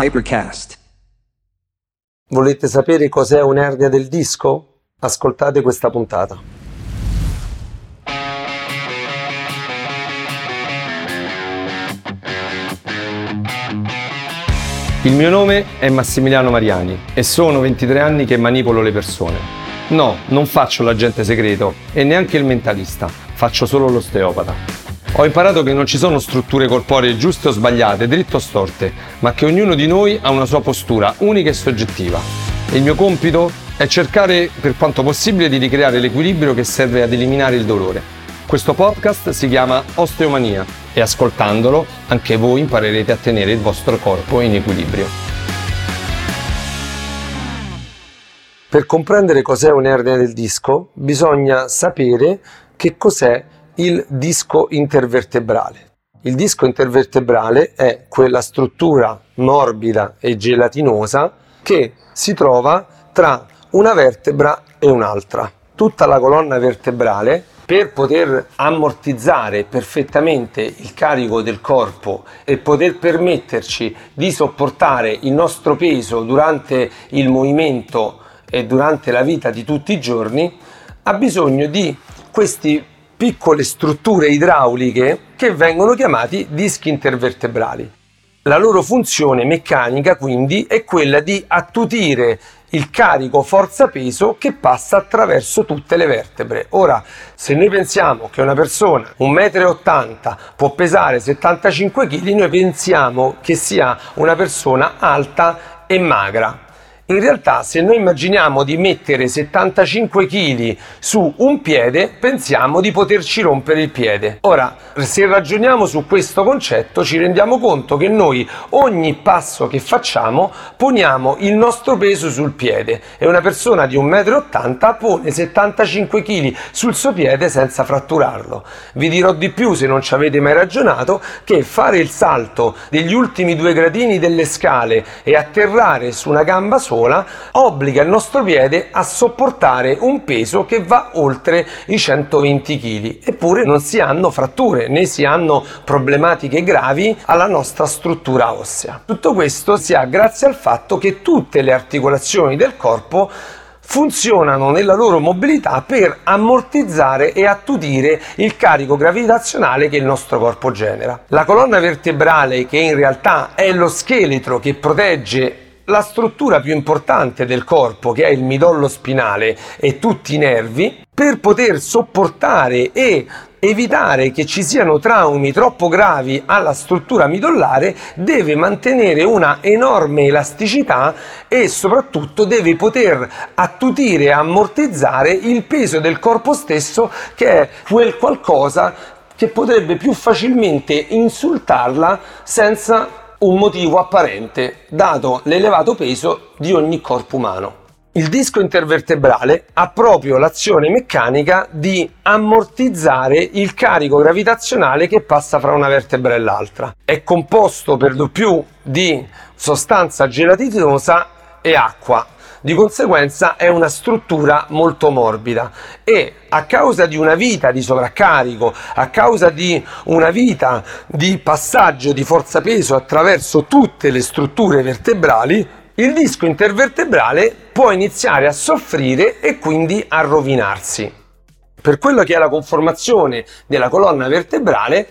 Hypercast. Volete sapere cos'è un'ernia del disco? Ascoltate questa puntata. Il mio nome è Massimiliano Mariani e sono 23 anni che manipolo le persone. No, non faccio l'agente segreto e neanche il mentalista, faccio solo l'osteopata. Ho imparato che non ci sono strutture corporee giuste o sbagliate, dritte o storte, ma che ognuno di noi ha una sua postura unica e soggettiva. E il mio compito è cercare per quanto possibile di ricreare l'equilibrio che serve ad eliminare il dolore. Questo podcast si chiama Osteomania e ascoltandolo anche voi imparerete a tenere il vostro corpo in equilibrio. Per comprendere cos'è un'ernia del disco bisogna sapere che cos'è il disco intervertebrale. Il disco intervertebrale è quella struttura morbida e gelatinosa che si trova tra una vertebra e un'altra. Tutta la colonna vertebrale per poter ammortizzare perfettamente il carico del corpo e poter permetterci di sopportare il nostro peso durante il movimento e durante la vita di tutti i giorni, ha bisogno di questi piccole strutture idrauliche che vengono chiamati dischi intervertebrali. La loro funzione meccanica quindi è quella di attutire il carico forza-peso che passa attraverso tutte le vertebre. Ora, se noi pensiamo che una persona, 1,80 m, può pesare 75 kg, noi pensiamo che sia una persona alta e magra. In realtà se noi immaginiamo di mettere 75 kg su un piede, pensiamo di poterci rompere il piede. Ora, se ragioniamo su questo concetto, ci rendiamo conto che noi ogni passo che facciamo poniamo il nostro peso sul piede e una persona di 1,80 m pone 75 kg sul suo piede senza fratturarlo. Vi dirò di più se non ci avete mai ragionato che fare il salto degli ultimi due gradini delle scale e atterrare su una gamba sola sola obbliga il nostro piede a sopportare un peso che va oltre i 120 kg. Eppure non si hanno fratture né si hanno problematiche gravi alla nostra struttura ossea. Tutto questo si ha grazie al fatto che tutte le articolazioni del corpo funzionano nella loro mobilità per ammortizzare e attutire il carico gravitazionale che il nostro corpo genera. La colonna vertebrale, che in realtà è lo scheletro che protegge la struttura più importante del corpo, che è il midollo spinale e tutti i nervi, per poter sopportare e evitare che ci siano traumi troppo gravi alla struttura midollare deve mantenere una enorme elasticità e soprattutto deve poter attutire e ammortizzare il peso del corpo stesso che è quel qualcosa che potrebbe più facilmente insultarla senza un motivo apparente, dato l'elevato peso di ogni corpo umano. Il disco intervertebrale ha proprio l'azione meccanica di ammortizzare il carico gravitazionale che passa fra una vertebra e l'altra. È composto per lo più di sostanza gelatinosa e acqua di conseguenza è una struttura molto morbida e a causa di una vita di sovraccarico, a causa di una vita di passaggio di forza peso attraverso tutte le strutture vertebrali, il disco intervertebrale può iniziare a soffrire e quindi a rovinarsi. Per quello che è la conformazione della colonna vertebrale,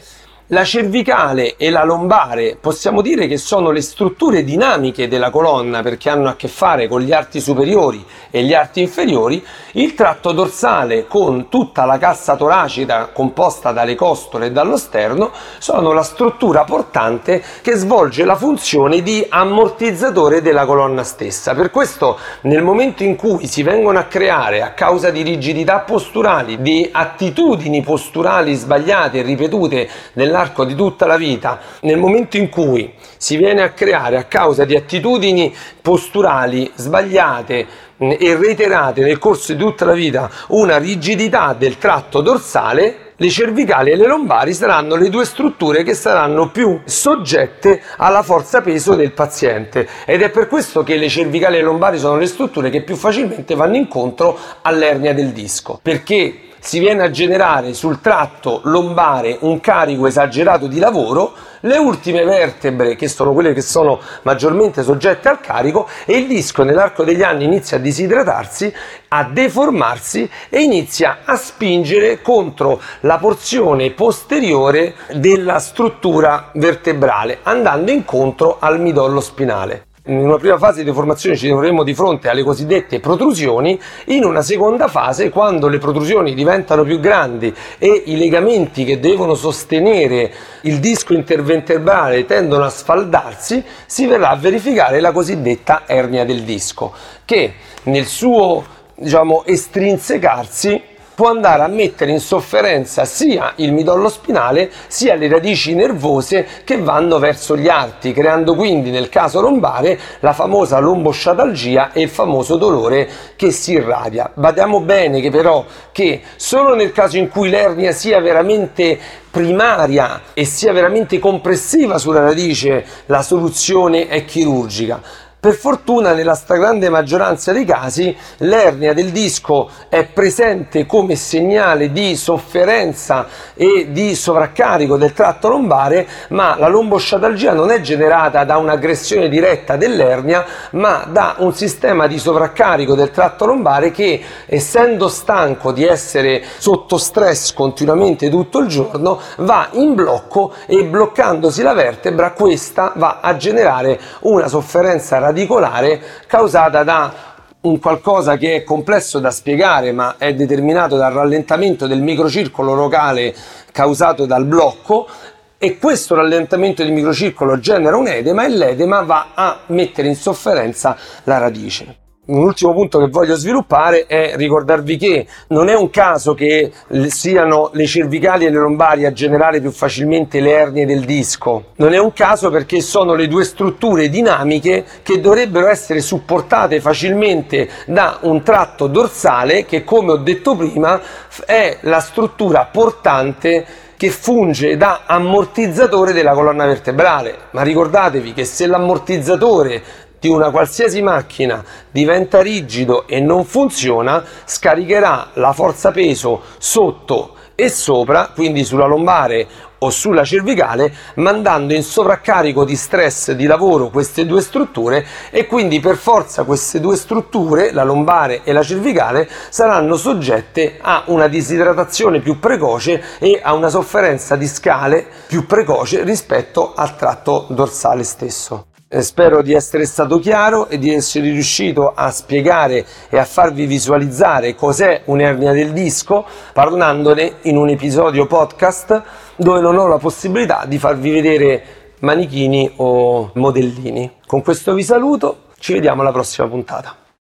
la cervicale e la lombare possiamo dire che sono le strutture dinamiche della colonna perché hanno a che fare con gli arti superiori e gli arti inferiori, il tratto dorsale con tutta la cassa toracica composta dalle costole e dallo sterno sono la struttura portante che svolge la funzione di ammortizzatore della colonna stessa. Per questo nel momento in cui si vengono a creare a causa di rigidità posturali, di attitudini posturali sbagliate e ripetute nella nell'arco di tutta la vita, nel momento in cui si viene a creare a causa di attitudini posturali sbagliate e reiterate nel corso di tutta la vita una rigidità del tratto dorsale, le cervicali e le lombari saranno le due strutture che saranno più soggette alla forza peso del paziente. Ed è per questo che le cervicali e le lombari sono le strutture che più facilmente vanno incontro all'ernia del disco. Perché si viene a generare sul tratto lombare un carico esagerato di lavoro, le ultime vertebre, che sono quelle che sono maggiormente soggette al carico, e il disco nell'arco degli anni inizia a disidratarsi, a deformarsi e inizia a spingere contro la porzione posteriore della struttura vertebrale, andando incontro al midollo spinale. In una prima fase di deformazione ci troveremo di fronte alle cosiddette protrusioni, in una seconda fase, quando le protrusioni diventano più grandi e i legamenti che devono sostenere il disco intervertebrale tendono a sfaldarsi, si verrà a verificare la cosiddetta ernia del disco, che nel suo diciamo, estrinsecarsi può andare a mettere in sofferenza sia il midollo spinale sia le radici nervose che vanno verso gli arti, creando quindi nel caso lombare la famosa lombosciatalgia e il famoso dolore che si irradia. Badiamo bene che però che solo nel caso in cui l'ernia sia veramente primaria e sia veramente compressiva sulla radice la soluzione è chirurgica per fortuna nella stragrande maggioranza dei casi l'ernia del disco è presente come segnale di sofferenza e di sovraccarico del tratto lombare, ma la lombosciatalgia non è generata da un'aggressione diretta dell'ernia, ma da un sistema di sovraccarico del tratto lombare che essendo stanco di essere sotto stress continuamente tutto il giorno va in blocco e bloccandosi la vertebra questa va a generare una sofferenza radicolare causata da un qualcosa che è complesso da spiegare ma è determinato dal rallentamento del microcircolo locale causato dal blocco e questo rallentamento del microcircolo genera un edema e l'edema va a mettere in sofferenza la radice un ultimo punto che voglio sviluppare è ricordarvi che non è un caso che siano le cervicali e le lombari a generare più facilmente le ernie del disco. Non è un caso perché sono le due strutture dinamiche che dovrebbero essere supportate facilmente da un tratto dorsale che, come ho detto prima, è la struttura portante che funge da ammortizzatore della colonna vertebrale. Ma ricordatevi che se l'ammortizzatore di una qualsiasi macchina diventa rigido e non funziona, scaricherà la forza peso sotto e sopra, quindi sulla lombare o sulla cervicale, mandando in sovraccarico di stress di lavoro queste due strutture e quindi per forza queste due strutture, la lombare e la cervicale, saranno soggette a una disidratazione più precoce e a una sofferenza di scale più precoce rispetto al tratto dorsale stesso. Eh, spero di essere stato chiaro e di essere riuscito a spiegare e a farvi visualizzare cos'è un'ernia del disco, parlandone in un episodio podcast dove non ho la possibilità di farvi vedere manichini o modellini. Con questo vi saluto, ci vediamo alla prossima puntata.